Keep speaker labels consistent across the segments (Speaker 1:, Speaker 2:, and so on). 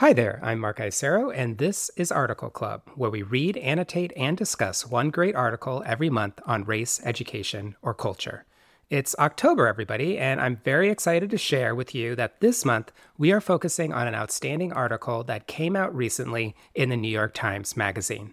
Speaker 1: Hi there, I'm Mark Isero, and this is Article Club, where we read, annotate, and discuss one great article every month on race, education, or culture. It's October, everybody, and I'm very excited to share with you that this month we are focusing on an outstanding article that came out recently in the New York Times Magazine.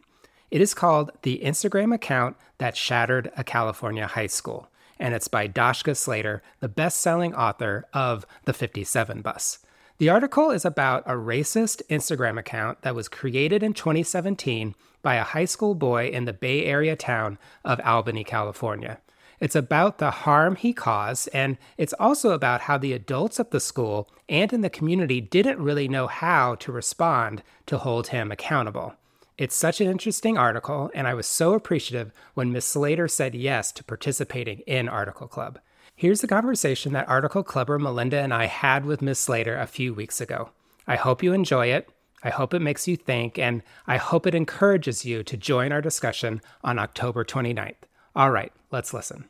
Speaker 1: It is called The Instagram Account That Shattered a California High School, and it's by Dashka Slater, the best selling author of The 57 Bus. The article is about a racist Instagram account that was created in 2017 by a high school boy in the Bay Area town of Albany, California. It's about the harm he caused, and it's also about how the adults at the school and in the community didn't really know how to respond to hold him accountable. It's such an interesting article, and I was so appreciative when Ms. Slater said yes to participating in Article Club. Here's the conversation that article clubber Melinda and I had with Ms. Slater a few weeks ago. I hope you enjoy it. I hope it makes you think, and I hope it encourages you to join our discussion on October 29th. All right, let's listen.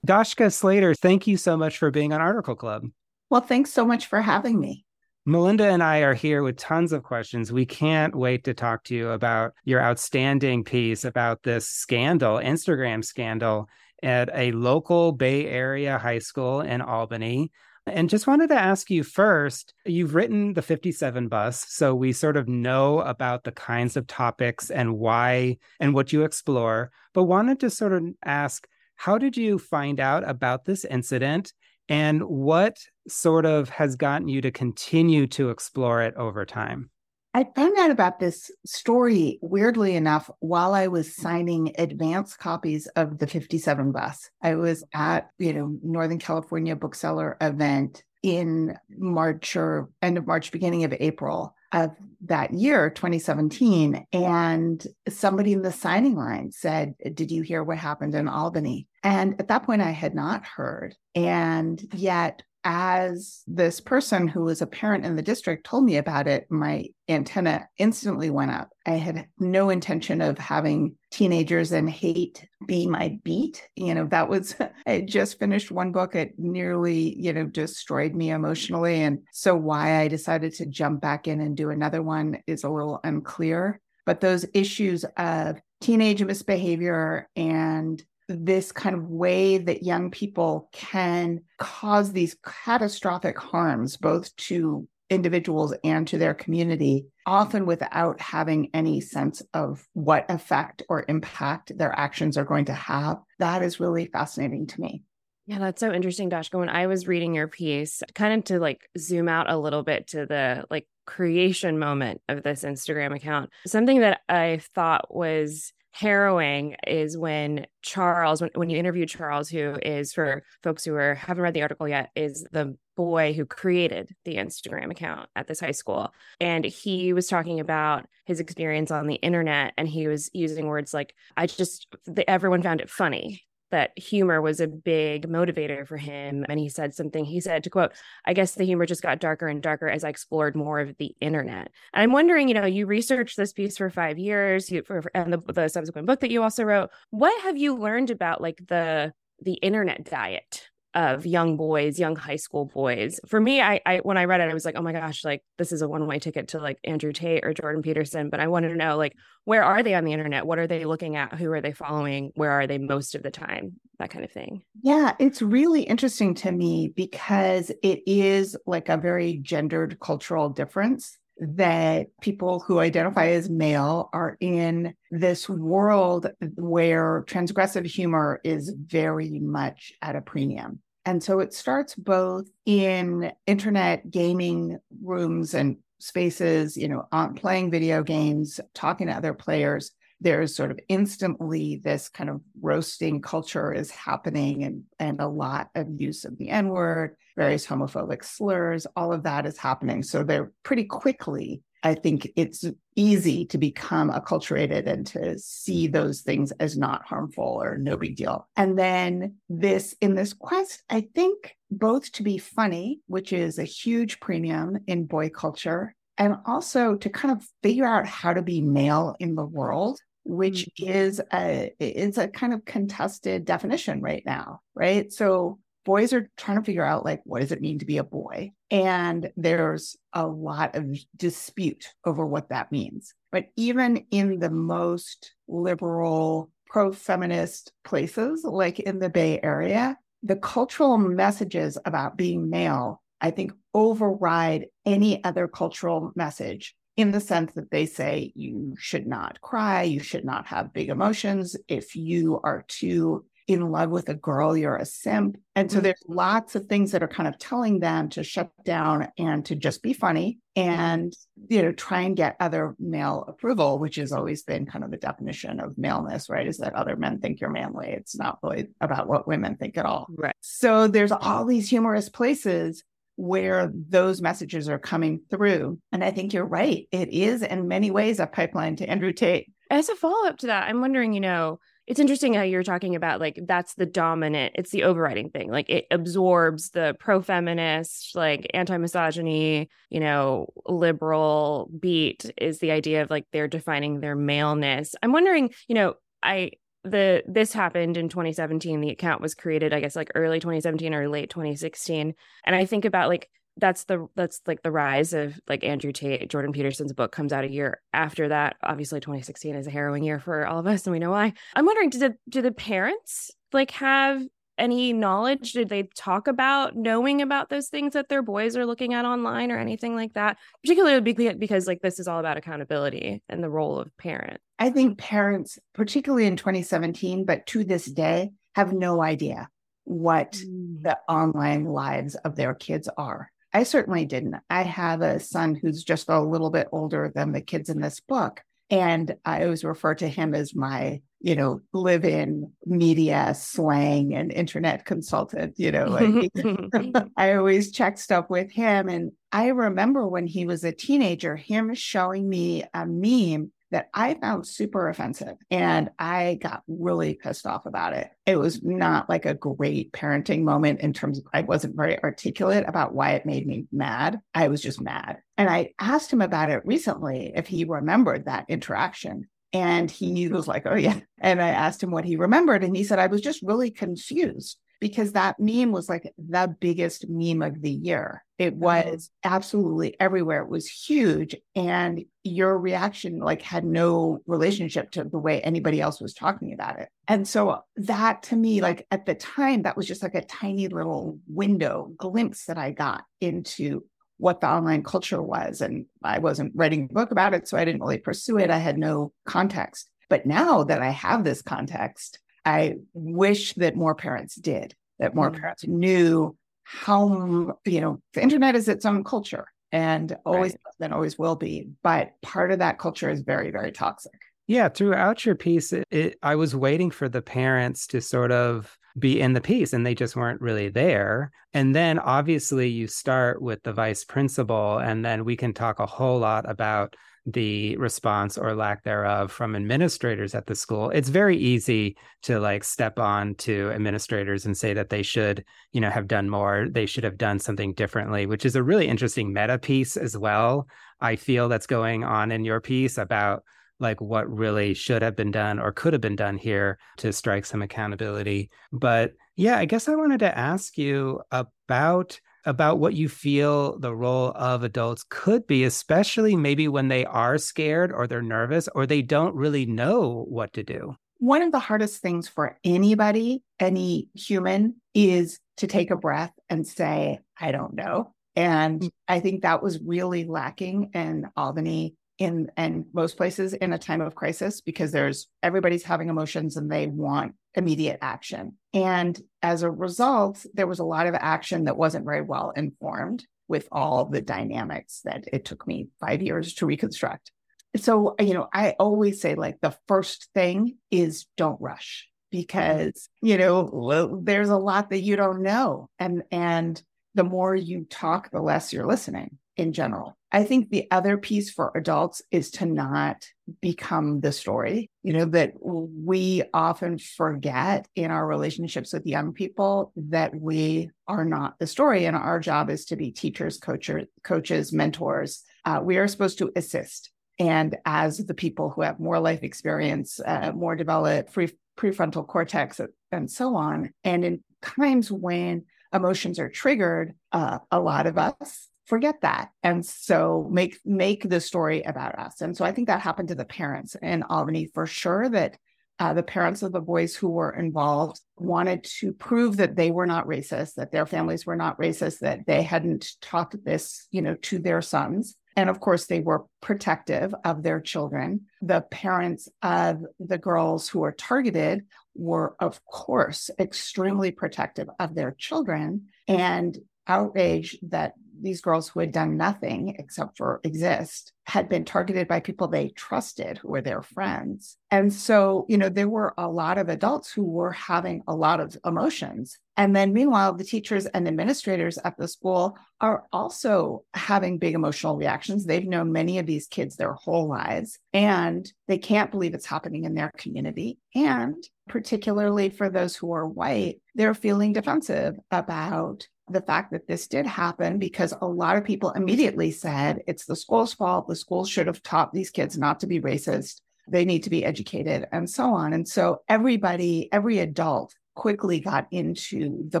Speaker 1: Dashka Slater, thank you so much for being on Article Club.
Speaker 2: Well, thanks so much for having me.
Speaker 1: Melinda and I are here with tons of questions. We can't wait to talk to you about your outstanding piece about this scandal, Instagram scandal, at a local Bay Area high school in Albany. And just wanted to ask you first you've written the 57 bus, so we sort of know about the kinds of topics and why and what you explore, but wanted to sort of ask how did you find out about this incident and what sort of has gotten you to continue to explore it over time?
Speaker 2: I found out about this story, weirdly enough, while I was signing advance copies of the 57 bus. I was at, you know, Northern California bookseller event in March or end of March, beginning of April of that year, 2017. And somebody in the signing line said, Did you hear what happened in Albany? And at that point, I had not heard. And yet, as this person who was a parent in the district told me about it, my antenna instantly went up. I had no intention of having teenagers and hate be my beat. You know, that was, I just finished one book. It nearly, you know, destroyed me emotionally. And so why I decided to jump back in and do another one is a little unclear. But those issues of teenage misbehavior and this kind of way that young people can cause these catastrophic harms both to individuals and to their community, often without having any sense of what effect or impact their actions are going to have. That is really fascinating to me.
Speaker 3: Yeah, that's so interesting, Dashka. When I was reading your piece, kind of to like zoom out a little bit to the like creation moment of this Instagram account, something that I thought was harrowing is when Charles, when, when you interview Charles, who is for folks who are haven't read the article yet, is the boy who created the Instagram account at this high school. And he was talking about his experience on the internet and he was using words like, I just, the, everyone found it funny that humor was a big motivator for him. And he said something, he said to quote, I guess the humor just got darker and darker as I explored more of the internet. And I'm wondering, you know, you researched this piece for five years you, for, and the, the subsequent book that you also wrote. What have you learned about like the the internet diet of young boys, young high school boys. For me, I, I when I read it, I was like, oh my gosh, like this is a one way ticket to like Andrew Tate or Jordan Peterson. But I wanted to know like where are they on the internet? What are they looking at? Who are they following? Where are they most of the time? That kind of thing.
Speaker 2: Yeah, it's really interesting to me because it is like a very gendered cultural difference that people who identify as male are in this world where transgressive humor is very much at a premium. And so it starts both in internet gaming rooms and spaces, you know, on playing video games, talking to other players, there's sort of instantly this kind of roasting culture is happening and and a lot of use of the n-word various homophobic slurs all of that is happening. So they're pretty quickly i think it's easy to become acculturated and to see those things as not harmful or no big deal. And then this in this quest i think both to be funny which is a huge premium in boy culture and also to kind of figure out how to be male in the world which mm-hmm. is a it's a kind of contested definition right now right? So boys are trying to figure out like what does it mean to be a boy and there's a lot of dispute over what that means but even in the most liberal pro-feminist places like in the bay area the cultural messages about being male i think override any other cultural message in the sense that they say you should not cry, you should not have big emotions. If you are too in love with a girl, you're a simp. And so mm-hmm. there's lots of things that are kind of telling them to shut down and to just be funny and, you know, try and get other male approval, which has always been kind of the definition of maleness, right? Is that other men think you're manly. It's not really about what women think at all.
Speaker 3: Right.
Speaker 2: So there's all these humorous places where those messages are coming through. And I think you're right. It is in many ways a pipeline to Andrew Tate.
Speaker 3: As a follow up to that, I'm wondering, you know, it's interesting how you're talking about like that's the dominant, it's the overriding thing. Like it absorbs the pro feminist, like anti misogyny, you know, liberal beat is the idea of like they're defining their maleness. I'm wondering, you know, I the this happened in 2017 the account was created i guess like early 2017 or late 2016 and i think about like that's the that's like the rise of like andrew tate jordan peterson's book comes out a year after that. Obviously 2016 is a harrowing year for all of us and we know why. I'm wondering did the do the parents like have any knowledge? Did they talk about knowing about those things that their boys are looking at online or anything like that? Particularly because like this is all about accountability and the role of parent.
Speaker 2: I think parents particularly in 2017 but to this day have no idea what mm. the online lives of their kids are i certainly didn't i have a son who's just a little bit older than the kids in this book and i always refer to him as my you know, live in media slang and internet consultant, you know, like I always check stuff with him. And I remember when he was a teenager, him showing me a meme that I found super offensive and I got really pissed off about it. It was not like a great parenting moment in terms of I wasn't very articulate about why it made me mad. I was just mad. And I asked him about it recently if he remembered that interaction. And he was like, Oh, yeah. And I asked him what he remembered. And he said, I was just really confused because that meme was like the biggest meme of the year. It mm-hmm. was absolutely everywhere. It was huge. And your reaction like had no relationship to the way anybody else was talking about it. And so that to me, like at the time, that was just like a tiny little window glimpse that I got into what the online culture was. And I wasn't writing a book about it, so I didn't really pursue it. I had no context. But now that I have this context, I wish that more parents did, that more mm-hmm. parents knew how, you know, the internet is its own culture and always right. and always will be. But part of that culture is very, very toxic.
Speaker 1: Yeah, throughout your piece, it, it, I was waiting for the parents to sort of be in the piece and they just weren't really there. And then obviously you start with the vice principal, and then we can talk a whole lot about the response or lack thereof from administrators at the school. It's very easy to like step on to administrators and say that they should, you know, have done more, they should have done something differently, which is a really interesting meta piece as well. I feel that's going on in your piece about like what really should have been done or could have been done here to strike some accountability. But yeah, I guess I wanted to ask you about about what you feel the role of adults could be, especially maybe when they are scared or they're nervous or they don't really know what to do.
Speaker 2: One of the hardest things for anybody, any human, is to take a breath and say, I don't know. And mm. I think that was really lacking in Albany in and most places in a time of crisis because there's everybody's having emotions and they want immediate action. And as a result, there was a lot of action that wasn't very well informed with all the dynamics that it took me five years to reconstruct. So, you know, I always say like the first thing is don't rush because, you know, there's a lot that you don't know. And and the more you talk, the less you're listening in general. I think the other piece for adults is to not become the story. You know, that we often forget in our relationships with young people that we are not the story. And our job is to be teachers, coacher, coaches, mentors. Uh, we are supposed to assist. And as the people who have more life experience, uh, more developed, free prefrontal cortex and so on. And in times when emotions are triggered, uh, a lot of us forget that and so make make the story about us and so i think that happened to the parents in albany for sure that uh, the parents of the boys who were involved wanted to prove that they were not racist that their families were not racist that they hadn't taught this you know to their sons and of course, they were protective of their children. The parents of the girls who were targeted were, of course, extremely protective of their children and outraged that these girls who had done nothing except for exist had been targeted by people they trusted who were their friends. And so, you know, there were a lot of adults who were having a lot of emotions. And then meanwhile, the teachers and administrators at the school are also having big emotional reactions. They've known many of these kids their whole lives and they can't believe it's happening in their community. And particularly for those who are white, they're feeling defensive about the fact that this did happen because a lot of people immediately said it's the school's fault. The school should have taught these kids not to be racist. They need to be educated and so on. And so everybody, every adult quickly got into the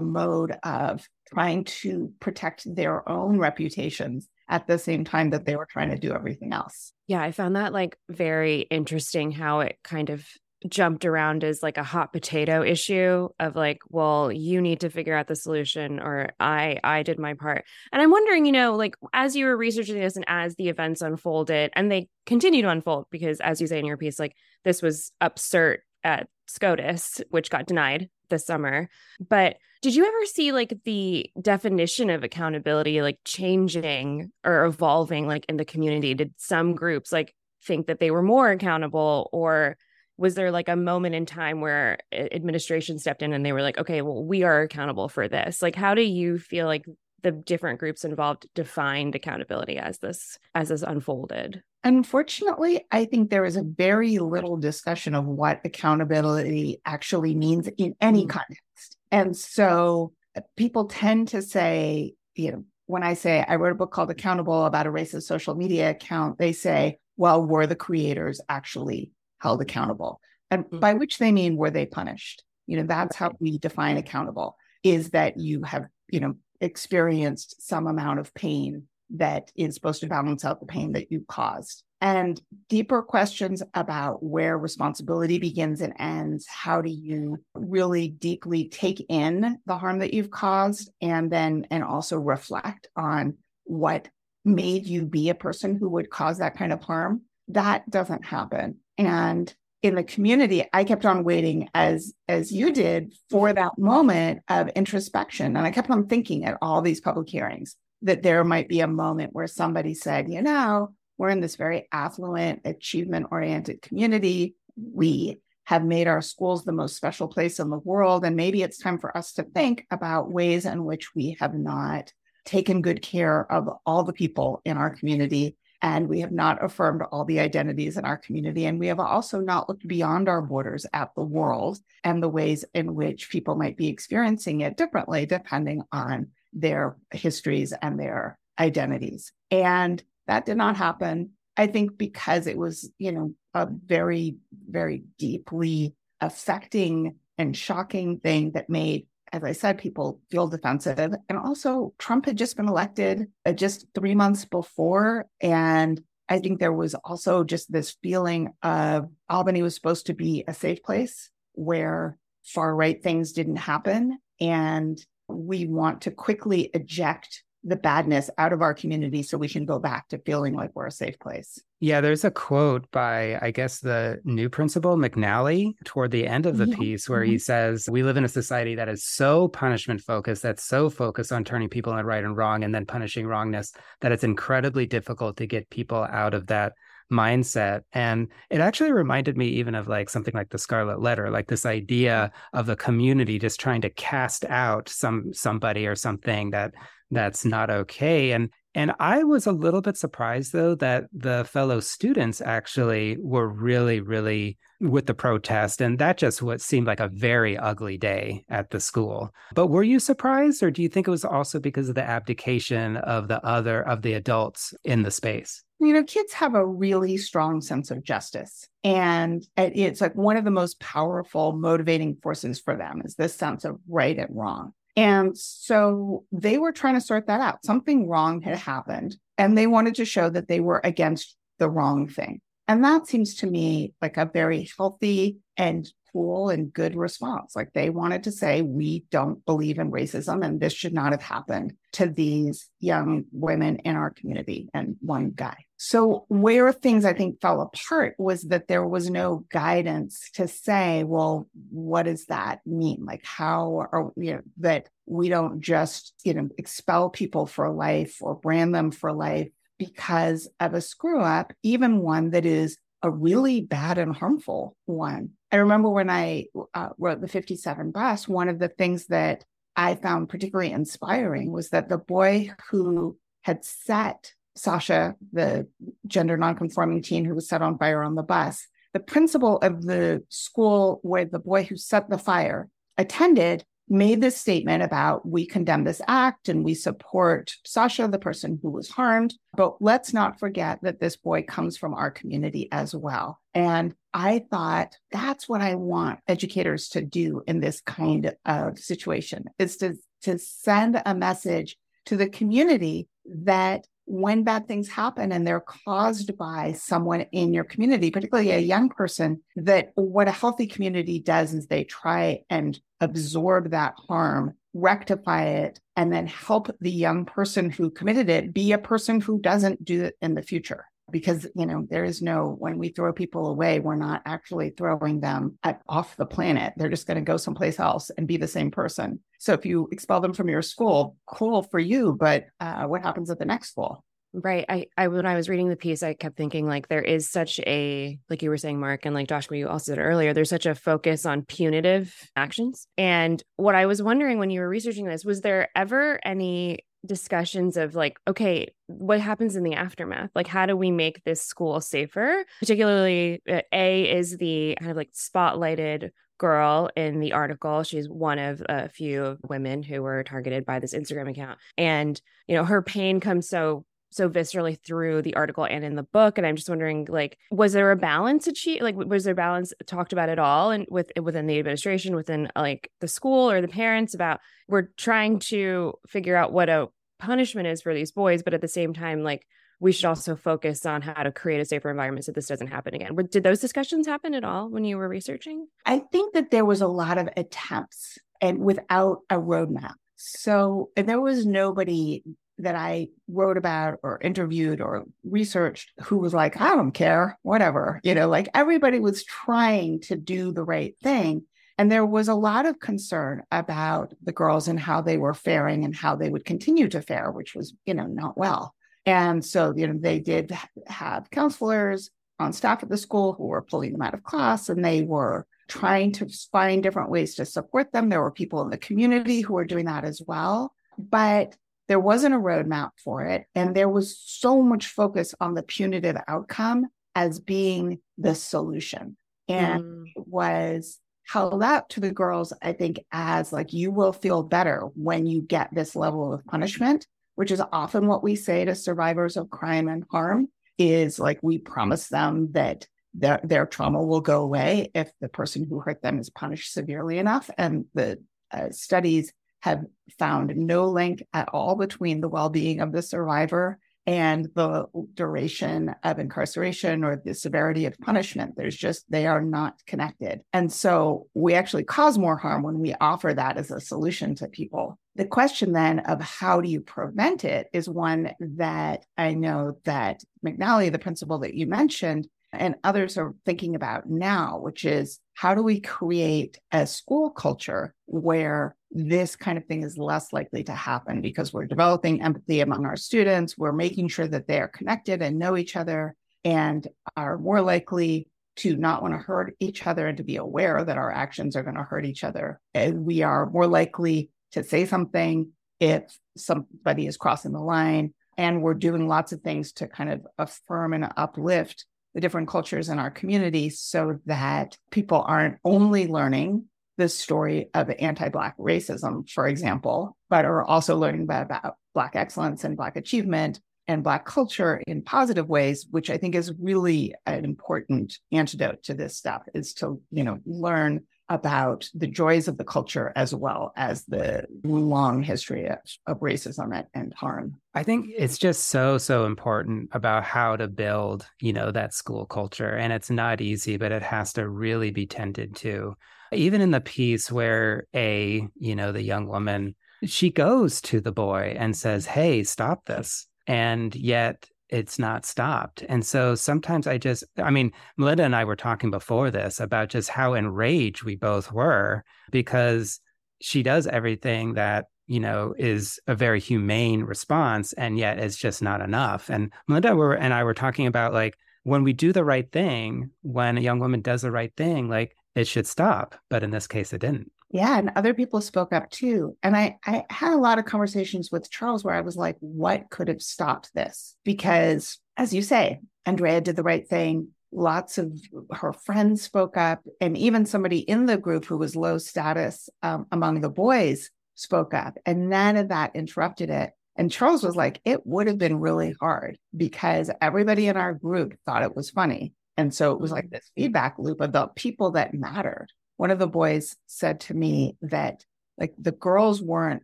Speaker 2: mode of trying to protect their own reputations at the same time that they were trying to do everything else.
Speaker 3: Yeah, I found that like very interesting how it kind of jumped around as like a hot potato issue of like well you need to figure out the solution or i i did my part. And i'm wondering you know like as you were researching this and as the events unfolded and they continue to unfold because as you say in your piece like this was absurd at scotus which got denied this summer. But did you ever see like the definition of accountability like changing or evolving like in the community? Did some groups like think that they were more accountable or was there like a moment in time where administration stepped in and they were like okay well we are accountable for this. Like how do you feel like the different groups involved defined accountability as this as this unfolded?
Speaker 2: Unfortunately i think there is a very little discussion of what accountability actually means in any mm. context. And so uh, people tend to say you know when i say i wrote a book called accountable about a racist social media account they say well were the creators actually held accountable. And mm-hmm. by which they mean were they punished? You know, that's how we define accountable is that you have, you know, experienced some amount of pain that is supposed to balance out the pain that you caused. And deeper questions about where responsibility begins and ends. How do you really deeply take in the harm that you've caused and then, and also reflect on what made you be a person who would cause that kind of harm? That doesn't happen. And in the community, I kept on waiting as as you did for that moment of introspection. And I kept on thinking at all these public hearings that there might be a moment where somebody said, you know, we're in this very affluent, achievement oriented community. We have made our schools the most special place in the world. And maybe it's time for us to think about ways in which we have not taken good care of all the people in our community and we have not affirmed all the identities in our community. And we have also not looked beyond our borders at the world and the ways in which people might be experiencing it differently depending on their histories and their identities. And that did not happen. I think because it was, you know, a very, very deeply affecting and shocking thing that made as I said, people feel defensive. And also, Trump had just been elected uh, just three months before. And I think there was also just this feeling of Albany was supposed to be a safe place where far right things didn't happen. And we want to quickly eject the badness out of our community so we can go back to feeling like we're a safe place.
Speaker 1: Yeah, there's a quote by, I guess, the new principal, McNally, toward the end of the yeah. piece, where he mm-hmm. says, We live in a society that is so punishment focused, that's so focused on turning people in right and wrong and then punishing wrongness, that it's incredibly difficult to get people out of that mindset. And it actually reminded me even of like something like the Scarlet Letter, like this idea of the community just trying to cast out some somebody or something that that's not okay. And and I was a little bit surprised though that the fellow students actually were really, really with the protest. And that just what seemed like a very ugly day at the school. But were you surprised, or do you think it was also because of the abdication of the other of the adults in the space?
Speaker 2: you know, kids have a really strong sense of justice. And it's like one of the most powerful motivating forces for them is this sense of right and wrong. And so they were trying to sort that out. Something wrong had happened, and they wanted to show that they were against the wrong thing. And that seems to me like a very healthy and cool and good response. Like they wanted to say, we don't believe in racism and this should not have happened to these young women in our community and one guy. So, where things I think fell apart was that there was no guidance to say, well, what does that mean? Like, how are, you know, that we don't just, you know, expel people for life or brand them for life because of a screw up, even one that is a really bad and harmful one. I remember when I uh, wrote the 57 bus, one of the things that I found particularly inspiring was that the boy who had set Sasha, the gender nonconforming teen who was set on fire on the bus. The principal of the school where the boy who set the fire attended made this statement about we condemn this act and we support Sasha, the person who was harmed. But let's not forget that this boy comes from our community as well. And I thought that's what I want educators to do in this kind of situation is to, to send a message to the community that when bad things happen and they're caused by someone in your community, particularly a young person, that what a healthy community does is they try and absorb that harm, rectify it, and then help the young person who committed it be a person who doesn't do it in the future. Because, you know, there is no, when we throw people away, we're not actually throwing them at, off the planet. They're just going to go someplace else and be the same person. So if you expel them from your school, cool for you, but uh, what happens at the next school?
Speaker 3: Right. I, I, when I was reading the piece, I kept thinking like there is such a, like you were saying, Mark, and like Josh, you also said earlier, there's such a focus on punitive actions. And what I was wondering when you were researching this, was there ever any discussions of like, okay, what happens in the aftermath? Like, how do we make this school safer? Particularly, uh, A is the kind of like spotlighted girl in the article. She's one of a few women who were targeted by this Instagram account. And, you know, her pain comes so so viscerally through the article and in the book and i'm just wondering like was there a balance achieved like was there balance talked about at all and with within the administration within like the school or the parents about we're trying to figure out what a punishment is for these boys but at the same time like we should also focus on how to create a safer environment so this doesn't happen again. Did those discussions happen at all when you were researching?
Speaker 2: I think that there was a lot of attempts and without a roadmap. So there was nobody that I wrote about or interviewed or researched who was like, I don't care, whatever. You know, like everybody was trying to do the right thing. And there was a lot of concern about the girls and how they were faring and how they would continue to fare, which was, you know, not well. And so, you know, they did have counselors on staff at the school who were pulling them out of class and they were trying to find different ways to support them. There were people in the community who were doing that as well. But there wasn't a roadmap for it. And there was so much focus on the punitive outcome as being the solution. And mm. was held out to the girls, I think, as like, you will feel better when you get this level of punishment, which is often what we say to survivors of crime and harm is like, we promise them that their, their trauma will go away if the person who hurt them is punished severely enough. And the uh, studies have found no link at all between the well-being of the survivor and the duration of incarceration or the severity of punishment. There's just, they are not connected. And so we actually cause more harm when we offer that as a solution to people. The question then of how do you prevent it is one that I know that McNally, the principal that you mentioned, and others are thinking about now, which is how do we create a school culture where this kind of thing is less likely to happen because we're developing empathy among our students. We're making sure that they are connected and know each other and are more likely to not want to hurt each other and to be aware that our actions are going to hurt each other. And we are more likely to say something if somebody is crossing the line. And we're doing lots of things to kind of affirm and uplift the different cultures in our community so that people aren't only learning the story of anti-Black racism, for example, but are also learning about, about Black excellence and Black achievement and Black culture in positive ways, which I think is really an important antidote to this stuff, is to, you know, learn about the joys of the culture as well as the long history of, of racism and, and harm.
Speaker 1: I think it's just so, so important about how to build, you know, that school culture. And it's not easy, but it has to really be tended to. Even in the piece where a, you know, the young woman, she goes to the boy and says, Hey, stop this. And yet it's not stopped. And so sometimes I just, I mean, Melinda and I were talking before this about just how enraged we both were because she does everything that, you know, is a very humane response. And yet it's just not enough. And Melinda were, and I were talking about like, when we do the right thing, when a young woman does the right thing, like it should stop. But in this case, it didn't.
Speaker 2: Yeah, and other people spoke up too. And I, I had a lot of conversations with Charles where I was like, what could have stopped this? Because as you say, Andrea did the right thing. Lots of her friends spoke up, and even somebody in the group who was low status um, among the boys spoke up. And none of that interrupted it. And Charles was like, it would have been really hard because everybody in our group thought it was funny. And so it was like this feedback loop of the people that mattered one of the boys said to me that like the girls weren't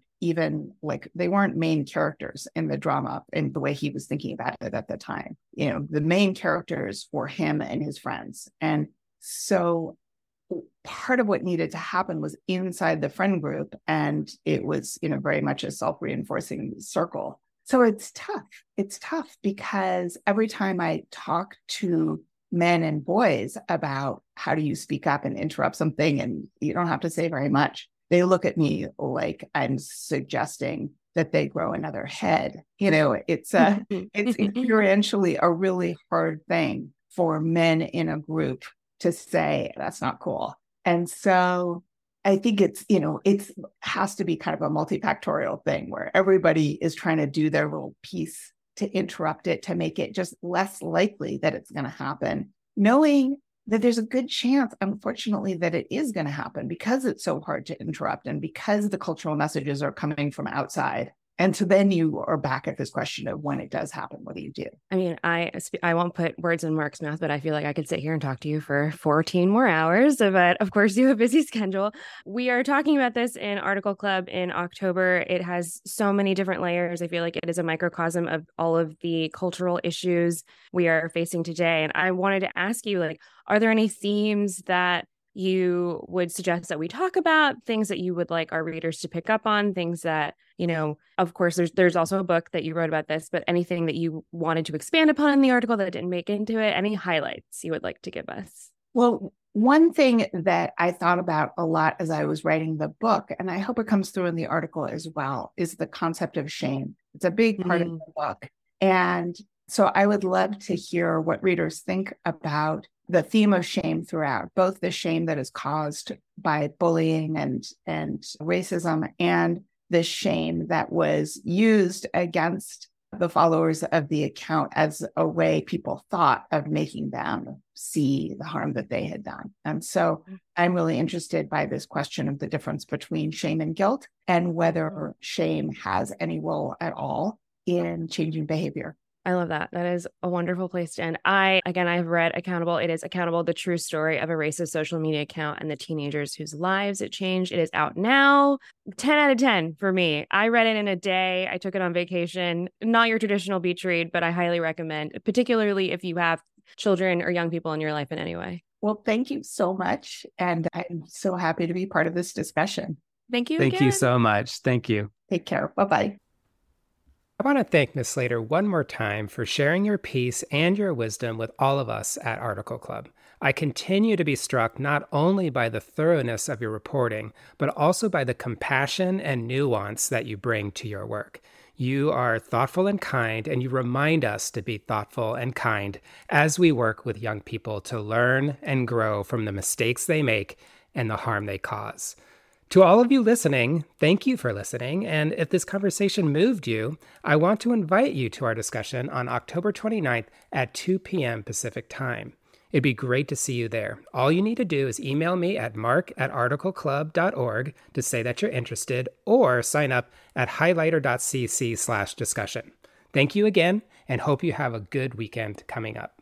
Speaker 2: even like they weren't main characters in the drama in the way he was thinking about it at the time. You know, the main characters were him and his friends. And so part of what needed to happen was inside the friend group and it was, you know, very much a self-reinforcing circle. So it's tough. It's tough because every time I talk to men and boys about how do you speak up and interrupt something and you don't have to say very much. They look at me like i'm suggesting that they grow another head. You know it's a it's experientially a really hard thing for men in a group to say that's not cool. And so i think it's you know it's has to be kind of a multifactorial thing where everybody is trying to do their little piece to interrupt it to make it just less likely that it's going to happen, knowing that there's a good chance, unfortunately, that it is going to happen because it's so hard to interrupt and because the cultural messages are coming from outside and so then you are back at this question of when it does happen, what do you do?
Speaker 3: I mean, I I won't put words in Mark's mouth, but I feel like I could sit here and talk to you for 14 more hours. But of course, you have a busy schedule. We are talking about this in Article Club in October. It has so many different layers. I feel like it is a microcosm of all of the cultural issues we are facing today. And I wanted to ask you, like, are there any themes that you would suggest that we talk about things that you would like our readers to pick up on things that you know of course there's there's also a book that you wrote about this but anything that you wanted to expand upon in the article that didn't make into it any highlights you would like to give us?
Speaker 2: Well one thing that i thought about a lot as i was writing the book and i hope it comes through in the article as well is the concept of shame. It's a big part mm. of the book. And so i would love to hear what readers think about the theme of shame throughout, both the shame that is caused by bullying and and racism and the shame that was used against the followers of the account as a way people thought of making them see the harm that they had done. And so I'm really interested by this question of the difference between shame and guilt and whether shame has any role at all in changing behavior.
Speaker 3: I love that. That is a wonderful place to end. I, again, I've read Accountable. It is Accountable, the true story of a racist social media account and the teenagers whose lives it changed. It is out now. 10 out of 10 for me. I read it in a day. I took it on vacation. Not your traditional beach read, but I highly recommend, particularly if you have children or young people in your life in any way.
Speaker 2: Well, thank you so much. And I'm so happy to be part of this discussion.
Speaker 3: Thank you.
Speaker 1: Thank
Speaker 3: again.
Speaker 1: you so much. Thank you.
Speaker 2: Take care. Bye bye.
Speaker 1: I want to thank Ms. Slater one more time for sharing your piece and your wisdom with all of us at Article Club. I continue to be struck not only by the thoroughness of your reporting, but also by the compassion and nuance that you bring to your work. You are thoughtful and kind, and you remind us to be thoughtful and kind as we work with young people to learn and grow from the mistakes they make and the harm they cause. To all of you listening, thank you for listening. And if this conversation moved you, I want to invite you to our discussion on October 29th at 2 p.m. Pacific Time. It'd be great to see you there. All you need to do is email me at mark at articleclub.org to say that you're interested or sign up at highlighter.cc slash discussion. Thank you again, and hope you have a good weekend coming up.